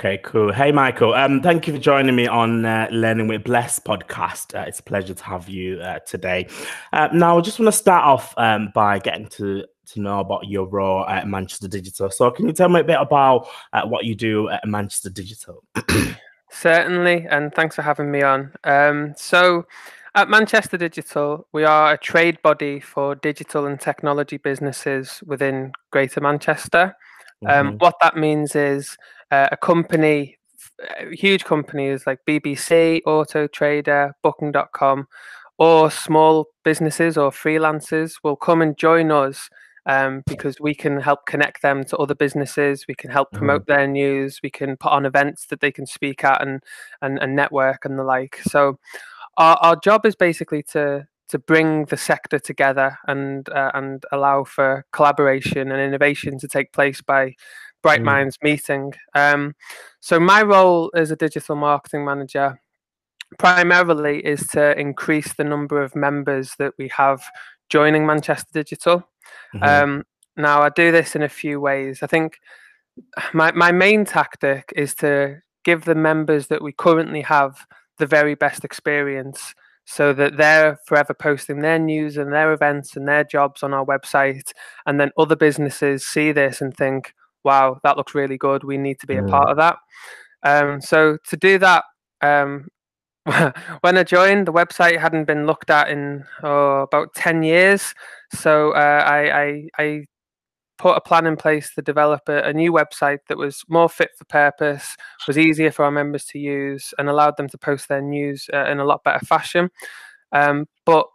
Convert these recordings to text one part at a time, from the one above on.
Okay, cool. Hey, Michael. Um, thank you for joining me on uh, Learning with Bless podcast. Uh, it's a pleasure to have you uh, today. Uh, now, I just want to start off um, by getting to to know about your role at Manchester Digital. So, can you tell me a bit about uh, what you do at Manchester Digital? Certainly, and thanks for having me on. Um, so, at Manchester Digital, we are a trade body for digital and technology businesses within Greater Manchester. Um, mm-hmm. What that means is uh, a company, huge companies like BBC, Auto Trader, Booking.com, or small businesses or freelancers will come and join us um, because we can help connect them to other businesses. We can help mm-hmm. promote mm-hmm. their news. We can put on events that they can speak at and and, and network and the like. So our, our job is basically to to bring the sector together and uh, and allow for collaboration and innovation to take place by bright mm. minds meeting. Um, so my role as a digital marketing manager primarily is to increase the number of members that we have joining Manchester Digital. Mm-hmm. Um, now I do this in a few ways. I think my my main tactic is to give the members that we currently have the very best experience so that they're forever posting their news and their events and their jobs on our website and then other businesses see this and think wow that looks really good we need to be mm. a part of that um, so to do that um, when i joined the website hadn't been looked at in oh, about 10 years so uh, I, I, I put a plan in place to develop a, a, new website that was more fit for purpose, was easier for our members to use, and allowed them to post their news uh, in a lot better fashion. Um, but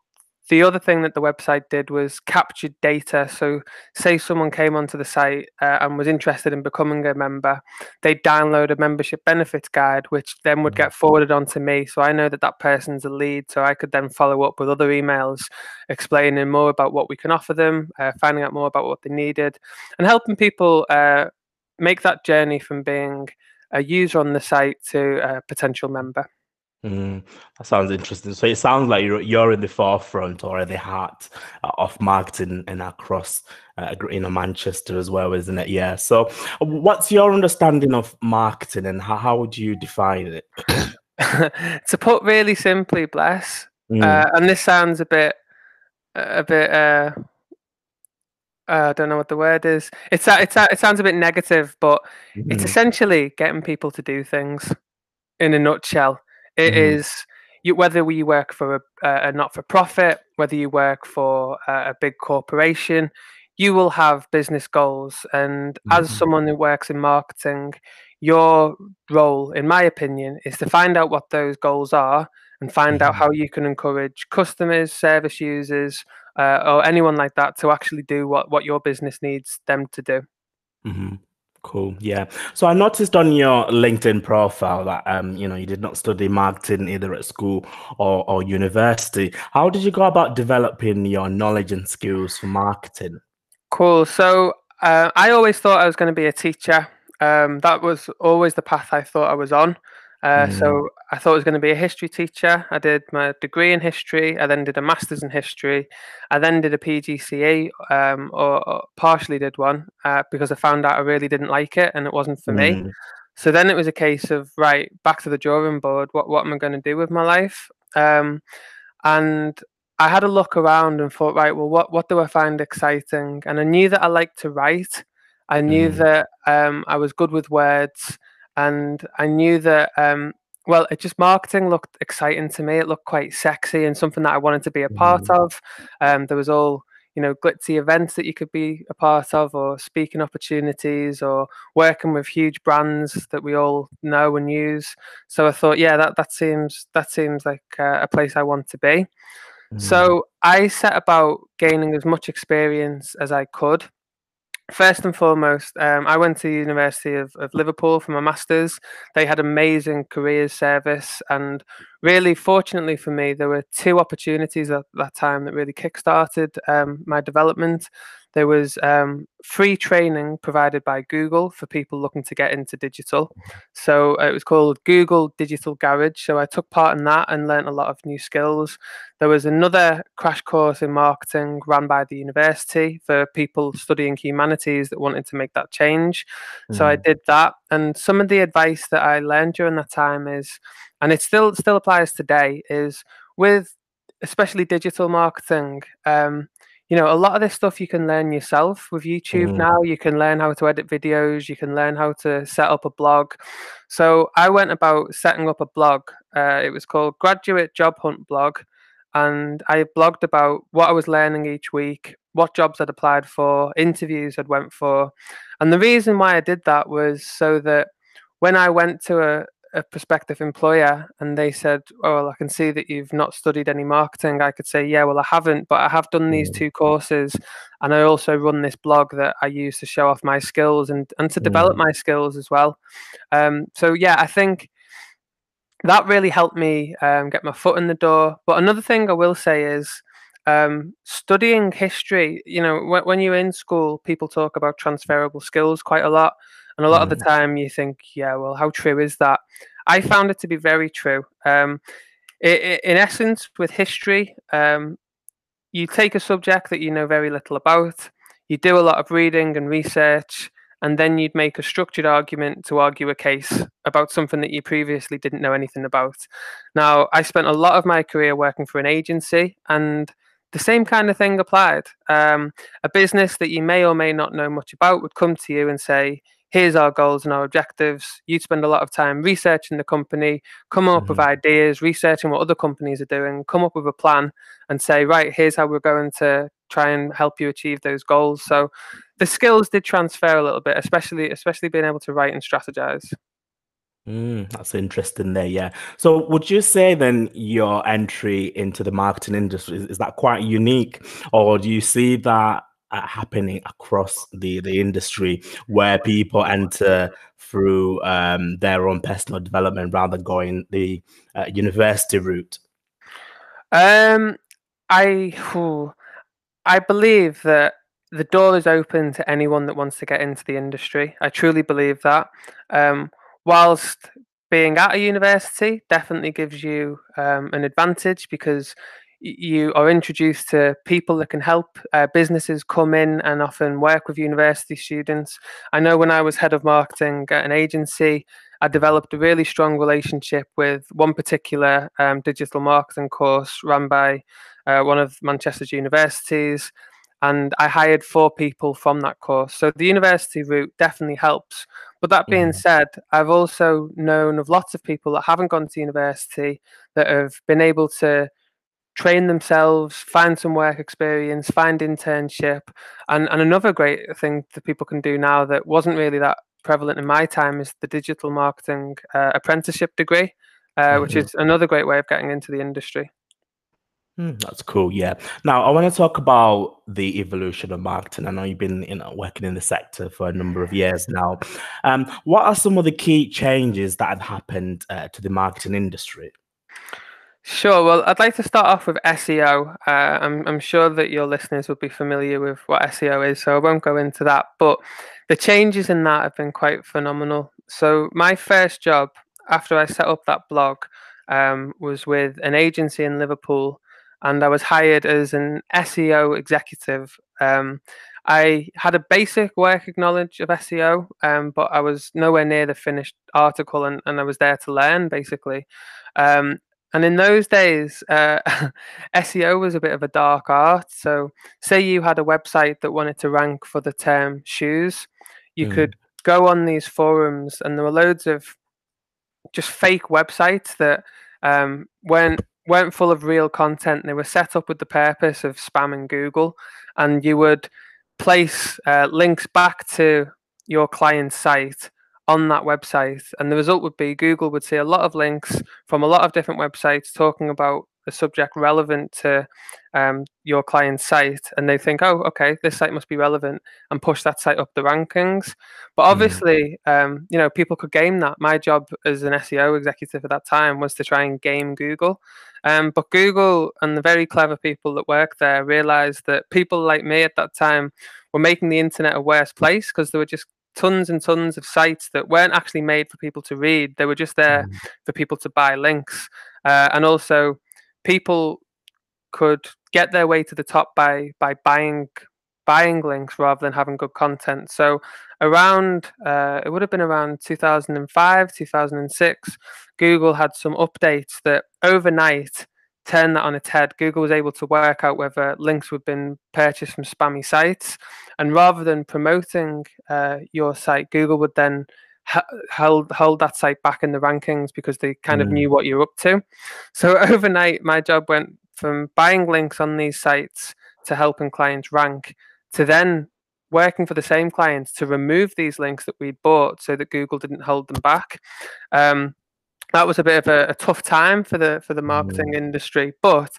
the other thing that the website did was captured data. So, say someone came onto the site uh, and was interested in becoming a member, they'd download a membership benefits guide, which then would get forwarded on to me. So, I know that that person's a lead. So, I could then follow up with other emails explaining more about what we can offer them, uh, finding out more about what they needed, and helping people uh, make that journey from being a user on the site to a potential member. Mm, that sounds interesting. So it sounds like you're you're in the forefront or at the heart uh, of marketing and across uh, you know Manchester as well, isn't it? Yeah. So, what's your understanding of marketing and how, how would you define it? to put really simply, bless, mm. uh, and this sounds a bit a bit. Uh, uh, I don't know what the word is. It's it's it sounds a bit negative, but mm. it's mm-hmm. essentially getting people to do things in a nutshell. It mm-hmm. is you, whether you work for a, a not for profit, whether you work for a, a, big corporation, you will have business goals. And mm-hmm. as someone who works in marketing, your role, in my opinion, is to find out what those goals are and find mm-hmm. out how you can encourage customers, service users, uh, or anyone like that to actually do what, what your business needs them to do. Mm-hmm. Cool. Yeah. So I noticed on your LinkedIn profile that um, you know, you did not study marketing either at school or, or university. How did you go about developing your knowledge and skills for marketing? Cool. So uh, I always thought I was going to be a teacher. Um, that was always the path I thought I was on. Uh, mm. So I thought I was going to be a history teacher. I did my degree in history. I then did a master's in history. I then did a PGCE, um, or, or, partially did one uh, because I found out I really didn't like it and it wasn't for mm. me. So then it was a case of right back to the drawing board. What what am I going to do with my life? Um, and I had a look around and thought, right, well, what what do I find exciting? And I knew that I liked to write. I knew mm. that um, I was good with words and I knew that um, well, it just marketing looked exciting to me. It looked quite sexy and something that I wanted to be a part mm. of. Um, there was all you know glitzy events that you could be a part of, or speaking opportunities, or working with huge brands that we all know and use. So I thought, yeah, that that seems that seems like uh, a place I want to be. Mm. So I set about gaining as much experience as I could First and foremost, um, I went to the University of, of, Liverpool for my masters. They had amazing careers service, and really, fortunately for me, there were two opportunities at that time that really kickstarted um, my development. There was um, free training provided by Google for people looking to get into digital. So uh, it was called Google Digital Garage. So I took part in that and learned a lot of new skills. There was another crash course in marketing run by the university for people studying humanities that wanted to make that change. Mm. So I mm. did that. And some of the advice that I learned during that time is, and it still still applies today, is with especially digital marketing. Um, you know, a lot of this stuff you can learn yourself with YouTube mm. now. You can learn how to edit videos, you can learn how to set up a blog. So I went about setting up a blog. Uh, it was called Graduate Job Hunt Blog. And I blogged about what I was learning each week, what jobs I'd applied for, interviews I'd went for. And the reason why I did that was so that when I went to a, a prospective employer and they said, "Oh, well, I can see that you've not studied any marketing," I could say, "Yeah, well, I haven't, but I have done these mm. two courses, and I also run this blog that I use to show off my skills and and to develop mm. my skills as well." Um, so yeah, I think that really helped me um, get my foot in the door. But another thing I will say is. Um, studying history, you know, when, when you're in school, people talk about transferable skills quite a lot. And a lot mm. of the mm. time you think, yeah, well, how true is that? I found it to be very true. Um, it, it, in essence, with history, um, you take a subject that you know very little about, you do a lot of reading and research, and then you'd make a structured argument to argue a case about something that you previously didn't know anything about. Now, I spent a lot of my career working for an agency, and the same kind of thing applied. Um, a business that you may or may not know much about would come to you and say, here's our goals and our objectives. You spend a lot of time researching the company, come up mm-hmm. with ideas, researching what other companies are doing, come up with a plan, and say, right, here's how we're going to try and help you achieve those goals. So the skills did transfer a little bit, especially especially being able to write and strategize. Mm, that's interesting there, yeah. So would you say then your entry into the marketing industry is, is that quite unique, or do you see that happening across the the industry where people enter through um, their own personal development rather going the uh, university route? Um, I I believe that the door is open to anyone that wants to get into the industry. I truly believe that. Um, whilst being at a university definitely gives you um, an advantage because you are introduced to people that can help uh, businesses come in and often work with university students. I know when I was head of marketing at an agency, I developed a really strong relationship with one particular um, digital marketing course run by uh, one of Manchester's universities. And I hired four people from that course. So the university route definitely helps. But that being mm. said, I've also known of lots of people that haven't gone to university that have been able to train themselves, find some work experience, find internship. And, and another great thing that people can do now that wasn't really that prevalent in my time is the digital marketing uh, apprenticeship degree, uh, mm-hmm. which is another great way of getting into the industry. Mm, that's cool. Yeah. Now I want to talk about the evolution of marketing. I know you've been you know, working in the sector for a number of years now. Um, what are some of the key changes that have happened uh, to the marketing industry? Sure. Well, I'd like to start off with SEO. Uh, I'm, I'm sure that your listeners will be familiar with what SEO is, so I won't go into that. But the changes in that have been quite phenomenal. So, my first job after I set up that blog um, was with an agency in Liverpool, and I was hired as an SEO executive. Um, I had a basic working knowledge of SEO, um, but I was nowhere near the finished article, and, and I was there to learn basically. Um, and in those days, uh, SEO was a bit of a dark art. So, say you had a website that wanted to rank for the term shoes, you mm. could go on these forums, and there were loads of just fake websites that um, weren't weren't full of real content. They were set up with the purpose of spamming Google, and you would place uh, links back to your client's site on that website. And the result would be Google would see a lot of links from a lot of different websites talking about a subject relevant to um, your client's site and they think oh okay this site must be relevant and push that site up the rankings but mm. obviously mm. um, you know people could game that my job as an seo executive at that time was to try and game google um, but google and the very clever people that work there realized that people like me at that time were making the internet a worse place because they were just tons and tons of sites that weren't actually made for people to read. They were just there mm. for people to buy links. Uh, and also, people could get their way to the top by by buying buying links rather than having good content. So around uh, it would have been around 2005, 2006, Google had some updates that overnight turned that on its head. Google was able to work out whether links had been purchased from spammy sites, and rather than promoting uh, your site, Google would then hold hold that site back in the rankings because they kind mm. of knew what you're up to. So overnight, my job went from buying links on these sites to helping clients rank to then working for the same clients to remove these links that we bought so that Google didn't hold them back. Um, that was a bit of a, a, tough time for the for the marketing mm. industry, but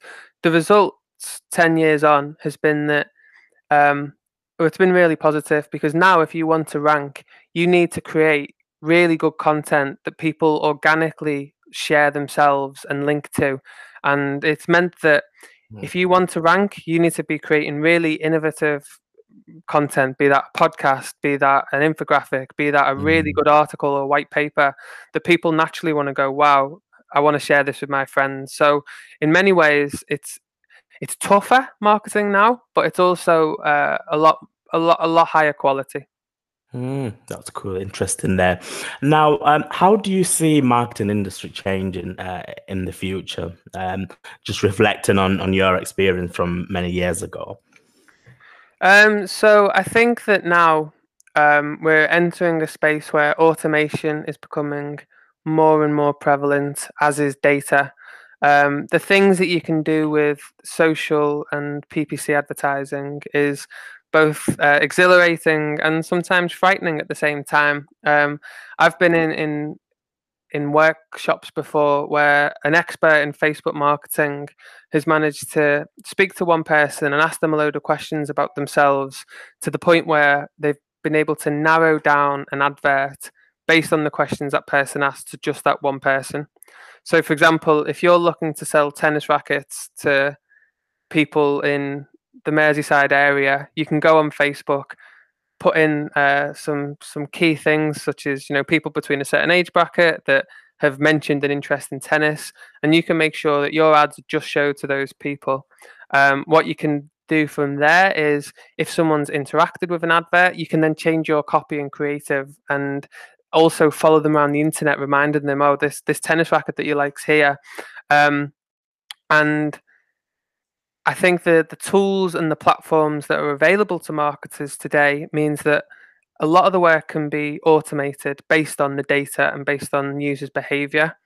the results ten years on has been that um, it's been really positive because now if you want to rank, you need to create really good content that people organically share themselves and link to, and it's meant that mm. if you want to rank, you need to be creating really innovative content, be that a podcast, be that an infographic, be that a really mm. good article or white paper, that people naturally want to go, wow, I want to share this with my friends. So in many ways, it's it's tougher marketing now, but it's also uh, a lot a lot a lot higher quality. Mm, that's cool, interesting there. Now, um, how do you see marketing industry changing uh, in the future? Um, just reflecting on on your experience from many years ago. Um, so I think that now um, we're entering a space where automation is becoming more and more prevalent, as is data. Um, the things that you can do with social and PPC advertising is both uh, exhilarating and sometimes frightening at the same time. Um, I've been in, in in workshops before where an expert in Facebook marketing has managed to speak to one person and ask them a load of questions about themselves to the point where they've been able to narrow down an advert based on the questions that person asked to just that one person. So, for example, if you're looking to sell tennis rackets to people in the Merseyside area, you can go on Facebook put in uh, some some key things such as you know people between a certain age bracket that have mentioned an interest in tennis, and you can make sure that your ads just show to those people. Um, what you can do from there is if someone's interacted with an advert, you can then change your copy and creative and also follow them around the internet, reminding them, oh, this this tennis racket that you like's here. Um, and I think the the tools and the platforms that are available to marketers today means that a lot of the work can be automated based on the data and based on users' behavior,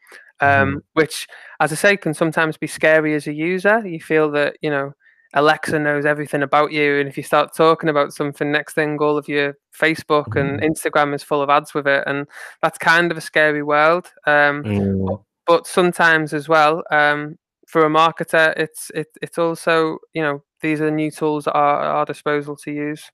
um, mm-hmm. which, as I say, can sometimes be scary as a user. You feel that you know Alexa knows everything about you, and if you start talking about something, next thing all of your Facebook and Instagram is full of ads with it, and that's kind of a scary world. Um, mm. But sometimes as well, um, for a marketer, it's it, it's also you know these are new tools at our, our disposal to use.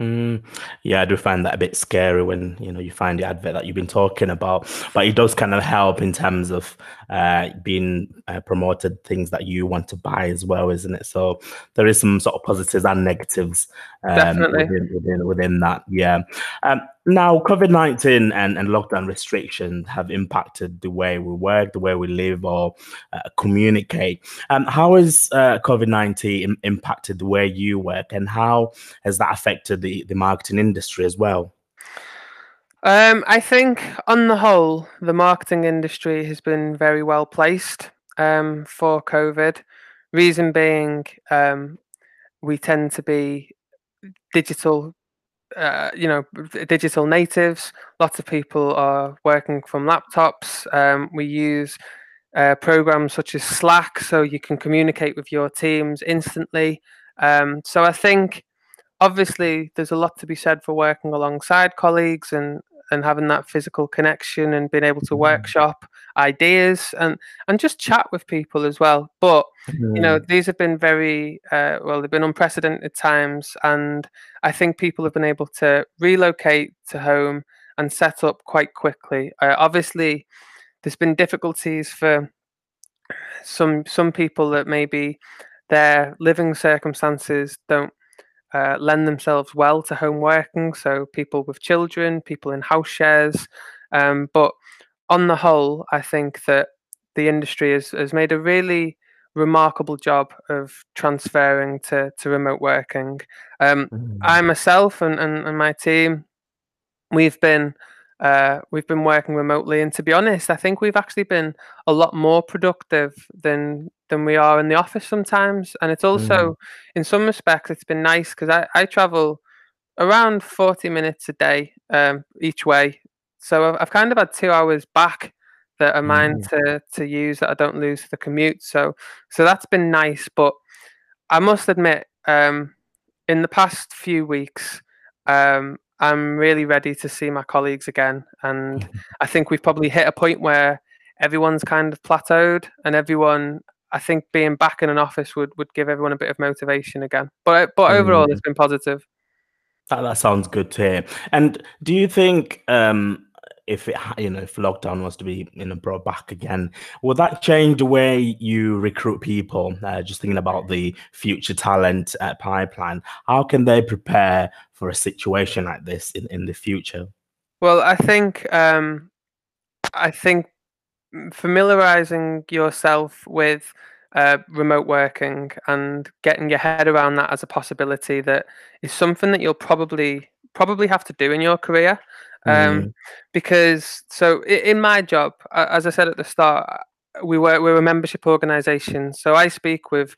Mm, yeah, I do find that a bit scary when you know you find the advert that you've been talking about, but it does kind of help in terms of uh, being uh, promoted things that you want to buy as well, isn't it? So there is some sort of positives and negatives um, Definitely. Within, within, within that. Yeah. Um, now, COVID 19 and, and lockdown restrictions have impacted the way we work, the way we live or uh, communicate. Um, how has uh, COVID 19 impacted the way you work and how has that affected the, the marketing industry as well? Um, I think, on the whole, the marketing industry has been very well placed um, for COVID. Reason being, um, we tend to be digital uh, you know, digital natives. Lots of people are working from laptops. Um, we use uh, programs such as Slack, so you can communicate with your teams instantly. Um, so I think, obviously, there's a lot to be said for working alongside colleagues and and having that physical connection and being able to mm-hmm. workshop ideas and and just chat with people as well but you know these have been very uh, well they've been unprecedented times and i think people have been able to relocate to home and set up quite quickly uh, obviously there's been difficulties for some some people that maybe their living circumstances don't uh, lend themselves well to home working. So people with children, people in house shares. Um, but on the whole, I think that the industry has, has made a really remarkable job of transferring to, to remote working. Um, mm. I myself and, and, and my team, we've been uh, we've been working remotely, and to be honest, I think we've actually been a lot more productive than than we are in the office sometimes. And it's also, mm. in some respects, it's been nice because I, I travel around forty minutes a day um, each way, so I've, kind of had two hours back that are mine mm. to to use that I don't lose the commute. So so that's been nice. But I must admit, um, in the past few weeks, um, I'm really ready to see my colleagues again, and I think we've probably hit a point where everyone's kind of plateaued, and everyone. I think being back in an office would, would give everyone a bit of motivation again. But but overall, mm. it's been positive. That, that sounds good to hear. And do you think um, if it you know if lockdown was to be you know brought back again will that change the way you recruit people? Uh, just thinking about the future talent uh, pipeline how can they prepare for a situation like this in, in the future? Well i think um i think familiarizing yourself with uh, remote working and getting your head around that as a possibility that is something that you'll probably probably have to do in your career um, mm. because so in my job, as I said at the start, we were we're a membership organization, so I speak with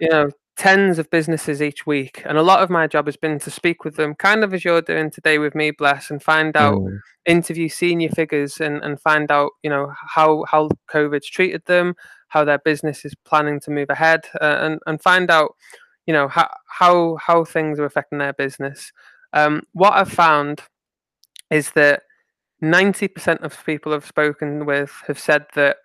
you know tens of businesses each week, and a lot of my job has been to speak with them, kind of as you're doing today with me, bless, and find out, mm. interview senior figures, and and find out you know how how COVID's treated them, how their business is planning to move ahead, uh, and and find out you know how how how things are affecting their business. Um, what I've found is that 90% of people I've spoken with have said that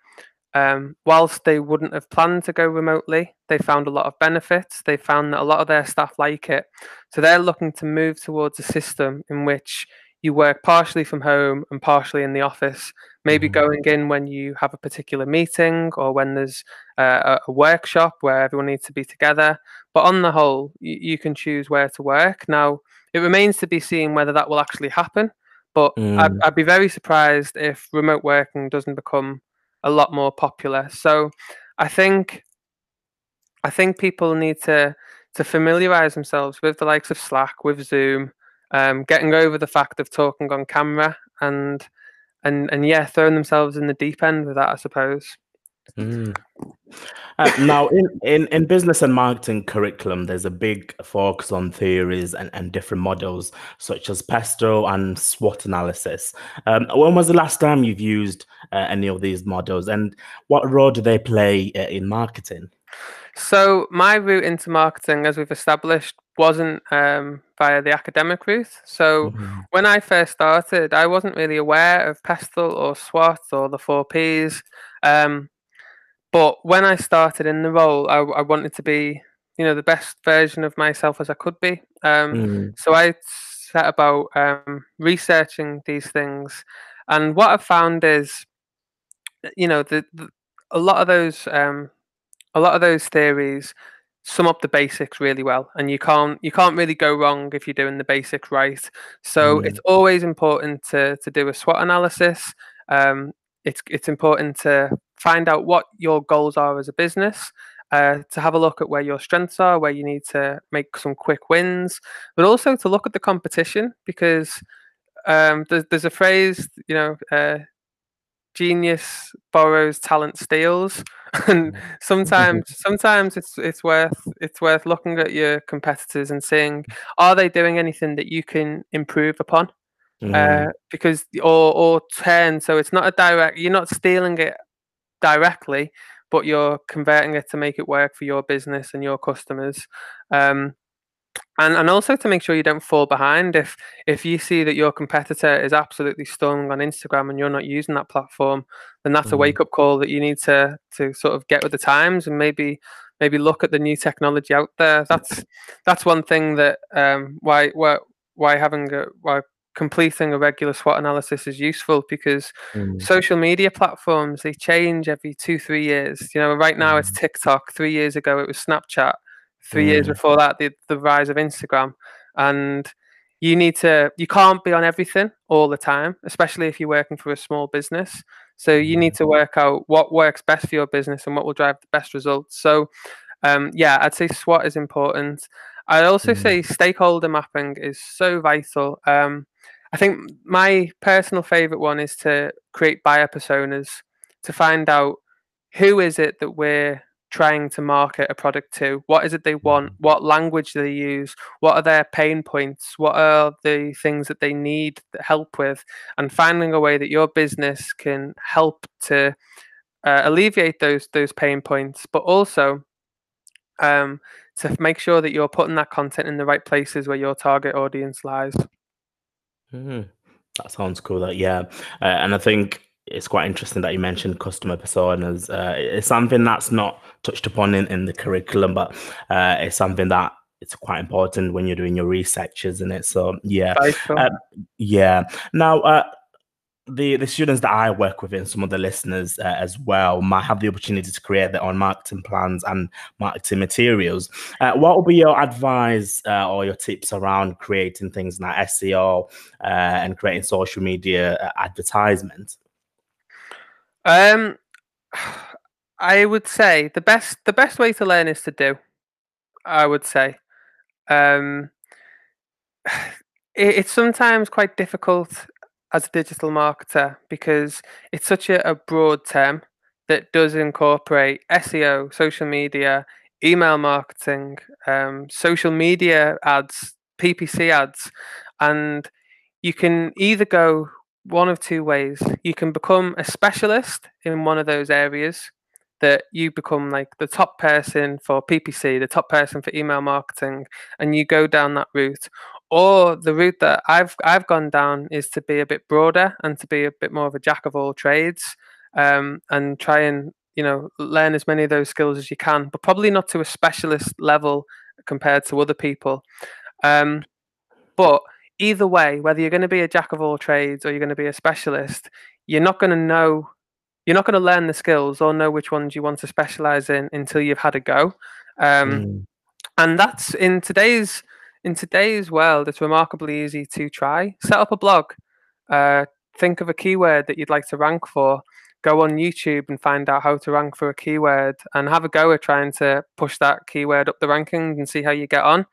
um, whilst they wouldn't have planned to go remotely, they found a lot of benefits. They found that a lot of their staff like it. So they're looking to move towards a system in which you work partially from home and partially in the office, maybe mm-hmm. going in when you have a particular meeting or when there's uh, a workshop where everyone needs to be together. But on the whole, you, you can choose where to work. Now, it remains to be seen whether that will actually happen. But mm. I'd, I'd, be very surprised if remote working doesn't become a lot more popular. So I think I think people need to to familiarize themselves with the likes of Slack, with Zoom, um, getting over the fact of talking on camera and and and yeah, throwing themselves in the deep end with that, I suppose. Mm. Uh, now, in, in, in business and marketing curriculum, there's a big focus on theories and, and different models, such as PESTLE and SWOT analysis. Um, when was the last time you've used uh, any of these models, and what role do they play uh, in marketing? So, my route into marketing, as we've established, wasn't um, via the academic route. So, mm-hmm. when I first started, I wasn't really aware of PESTLE or SWOT or the four Ps. Um, but when I started in the role, I, I wanted to be, you know, the best version of myself as I could be. Um, mm. So I set about um, researching these things, and what I've found is, you know, the, the a lot of those um, a lot of those theories sum up the basics really well and you can't you can't really go wrong if you're doing the basics right so mm. it's always important to to do a SWOT analysis um, it's it's important to find out what your goals are as a business, uh, to have a look at where your strengths are, where you need to make some quick wins, but also to look at the competition because um, there's, there's a phrase, you know, uh, genius borrows, talent steals, and sometimes sometimes it's it's worth it's worth looking at your competitors and seeing are they doing anything that you can improve upon. Mm. Uh, because or or turn so it's not a direct you're not stealing it directly, but you're converting it to make it work for your business and your customers. Um, and and also to make sure you don't fall behind if if you see that your competitor is absolutely stung on Instagram and you're not using that platform then that's mm. a wake up call that you need to to sort of get with the times and maybe maybe look at the new technology out there that's that's one thing that um why why why having a why completing a regular SWOT analysis is useful because mm. social media platforms they change every two three years. You know, right now mm. it's TikTok. Three years ago it was Snapchat. Three years Mm. before that, the the rise of Instagram, and you need to you can't be on everything all the time, especially if you're working for a small business. So you need to work out what works best for your business and what will drive the best results. So um, yeah, I'd say SWOT is important. I'd also Mm. say stakeholder mapping is so vital. Um, I think my personal favorite one is to create buyer personas to find out who is it that we're trying to market a product to what is it they want what language do they use what are their pain points what are the things that they need help with and finding a way that your business can help to uh, alleviate those those pain points but also um, to make sure that you're putting that content in the right places where your target audience lies Mhm. That sounds cool. That yeah, uh, and I think it's quite interesting that you mentioned customer personas. Uh, it's something that's not touched upon in, in the curriculum, but uh, it's something that it's quite important when you're doing your research, isn't it? So yeah, uh, yeah. Now, uh, the the students that I work with and some of the listeners uh, as well might have the opportunity to create their own marketing plans and marketing materials. Uh, what would be your advice uh, or your tips around creating things like SEO uh, and creating social media uh, advertisements? Um, I would say the best the best way to learn is to do. I would say, um, it, it's sometimes quite difficult as a digital marketer because it's such a, a broad term that does incorporate SEO, social media, email marketing, um, social media ads, PPC ads, and you can either go one of two ways. You can become a specialist in one of those areas that you become like the top person for PPC, the top person for email marketing, and you go down that route. Or the route that I've I've gone down is to be a bit broader and to be a bit more of a jack of all trades, um, and try and you know learn as many of those skills as you can, but probably not to a specialist level compared to other people. Um, but either way, whether you're going to be a jack of all trades or you're going to be a specialist, you're not going to know, you're not going to learn the skills or know which ones you want to specialize in until you've had a go. Um, Mm, and that's in today's in today's world, it's remarkably easy to try. Set up a blog. Uh, think of a keyword that you'd like to rank for. Go on YouTube and find out how to rank for a keyword, and have a go at trying to push that keyword up the rankings and see how you get on.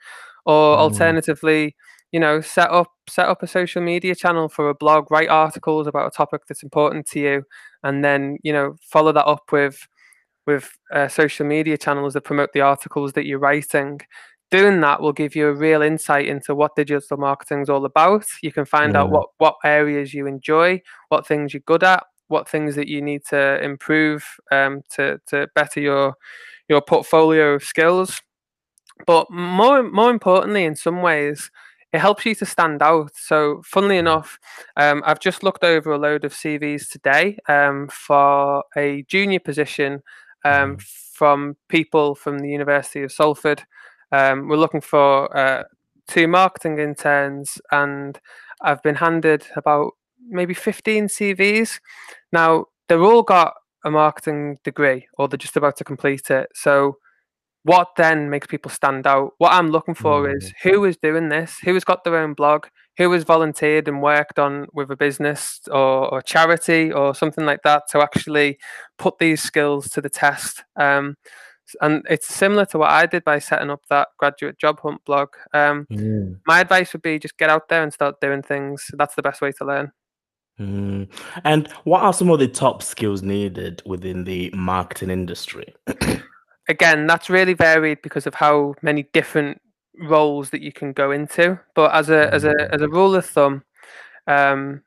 Or Mm. alternatively, you know, set up set up a social media channel for a blog. Write articles about a topic that's important to you, and then you know follow that up with with uh, social media channels that promote the articles that you're writing. Doing that will give you a real insight into what digital marketing is all about. You can find out what what areas you enjoy, what things you're good at, what things that you need to improve um, to to better your your portfolio of skills. But more more importantly, in some ways, it helps you to stand out. So, funnily enough, um, I've just looked over a load of CVs today um, for a junior position um, Mhm. from people from the University of Salford. Um, we're looking for uh, two marketing interns, and I've been handed about maybe 15 CVs. Now, they've all got a marketing degree or they're just about to complete it. So, what then makes people stand out? What I'm looking for Mm. is who is doing this, who has got their own blog, who has volunteered and worked on with a business or, or charity or something like that to actually put these skills to the test. Um, and it's similar to what I did by setting up that graduate job hunt blog. Um, Mm. my advice would be just get out there and start doing things. That's the best way to learn. Mm. And what are some of the top skills needed within the marketing industry? again, that's really varied because of how many different roles that you can go into. But as a as a Mm. as a rule of thumb, um,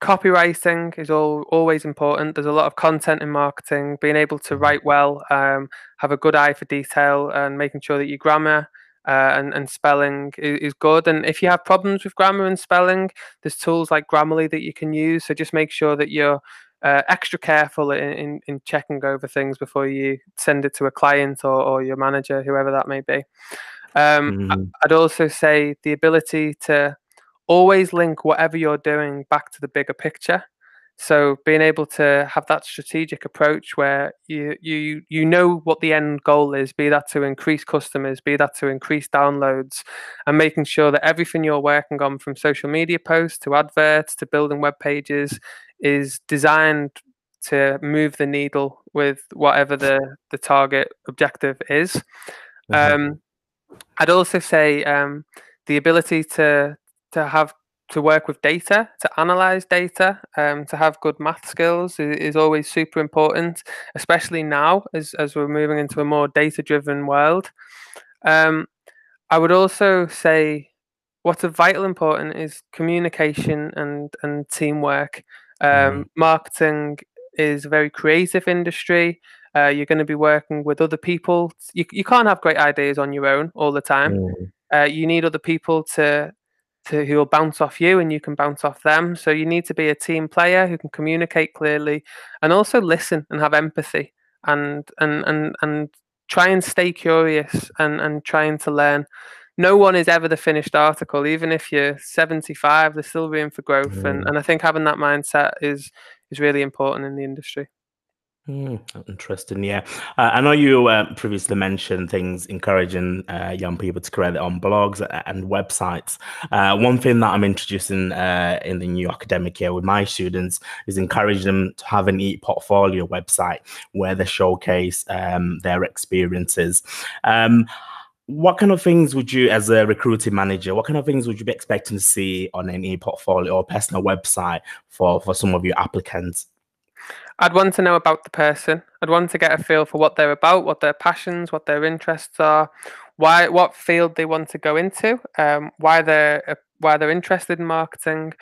copywriting is all always important. There's a lot of content in marketing. Being able to write well, um, have a good eye for detail, and making sure that your grammar uh, and and spelling is, is good. And if you have problems with grammar and spelling, there's tools like Grammarly that you can use. So just make sure that you're uh, extra careful in, in, in checking over things before you send it to a client or, or your manager, whoever that may be. Um, Mm. I'd also say the ability to always link whatever you're doing back to the bigger picture. So being able to have that strategic approach where you you you know what the end goal is, be that to increase customers, be that to increase downloads, and making sure that everything you're working on from social media posts to adverts to building web pages is designed to move the needle with whatever the the target objective is. Mm-hmm. Um, I'd also say um, the ability to to have to work with data, to analyze data, um, to have good math skills is, is, always super important, especially now as, as we're moving into a more data driven world. Um, I would also say what's of vital important is communication and, and teamwork. Um, mm. Marketing is a very creative industry. Uh, you're going to be working with other people. You, you can't have great ideas on your own all the time. Mm. Uh, you need other people to to who will bounce off you and you can bounce off them. So you need to be a team player who can communicate clearly and also listen and have empathy and and and and try and stay curious and and trying to learn. No one is ever the finished article. Even if you're 75, there's still room for growth. Mm. And and I think having that mindset is is really important in the industry. Mm, interesting. Yeah, uh, I know you uh, previously mentioned things encouraging uh, young people to create their own blogs and websites. Uh, one thing that I'm introducing uh, in the new academic year with my students is encourage them to have an e-portfolio website where they showcase um, their experiences. Um, what kind of things would you, as a recruiting manager, what kind of things would you be expecting to see on an e-portfolio or personal website for for some of your applicants? I'd want to know about the person. I'd want to get a feel for what they're about, what their passions, what their interests are, why, what field they want to go into, um, why they're uh, why they're interested in marketing,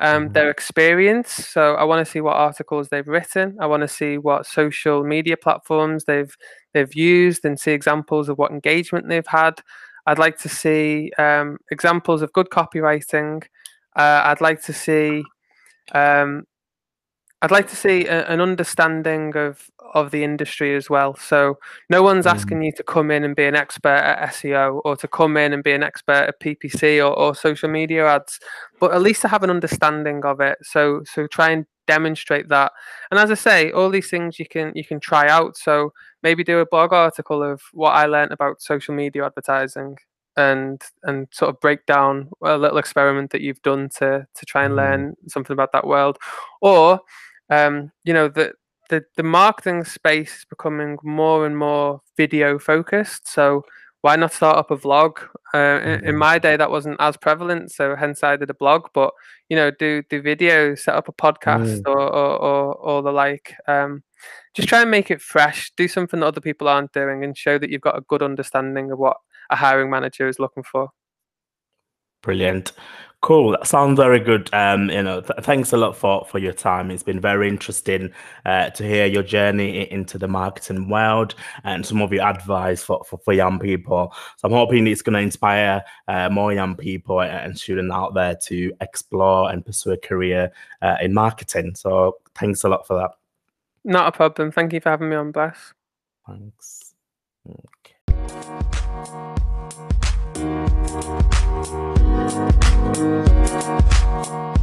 um, mm-hmm. their experience. So I want to see what articles they've written. I want to see what social media platforms they've they've used and see examples of what engagement they've had. I'd like to see um, examples of good copywriting. Uh, I'd like to see um, I'd like to see a, an understanding of of the industry as well. So no one's mm. asking you to come in and be an expert at SEO or to come in and be an expert at PPC or, or social media ads, but at least to have an understanding of it. So so try and demonstrate that. And as I say, all these things you can you can try out. So maybe do a blog article of what I learned about social media advertising and and sort of break down a little experiment that you've done to to try and mm. learn something about that world or um, you know, the, the the marketing space is becoming more and more video focused. So why not start up a vlog? Uh, in, in, mm-hmm. my day, that wasn't as prevalent, so hence I did a blog. But you know, do do videos, set up a podcast, mm. or, or, or or the like. Um, just try and make it fresh. Do something that other people aren't doing, and show that you've got a good understanding of what a hiring manager is looking for. Brilliant. Cool. That sounds very good. Um, you know, th- thanks a lot for for your time. It's been very interesting uh, to hear your journey into the marketing world and some of your advice for, for, for young people. So I'm hoping it's going to inspire uh, more young people and students out there to explore and pursue a career uh, in marketing. So thanks a lot for that. Not a problem. Thank you for having me on, Bless. Thanks. Okay. Thank you.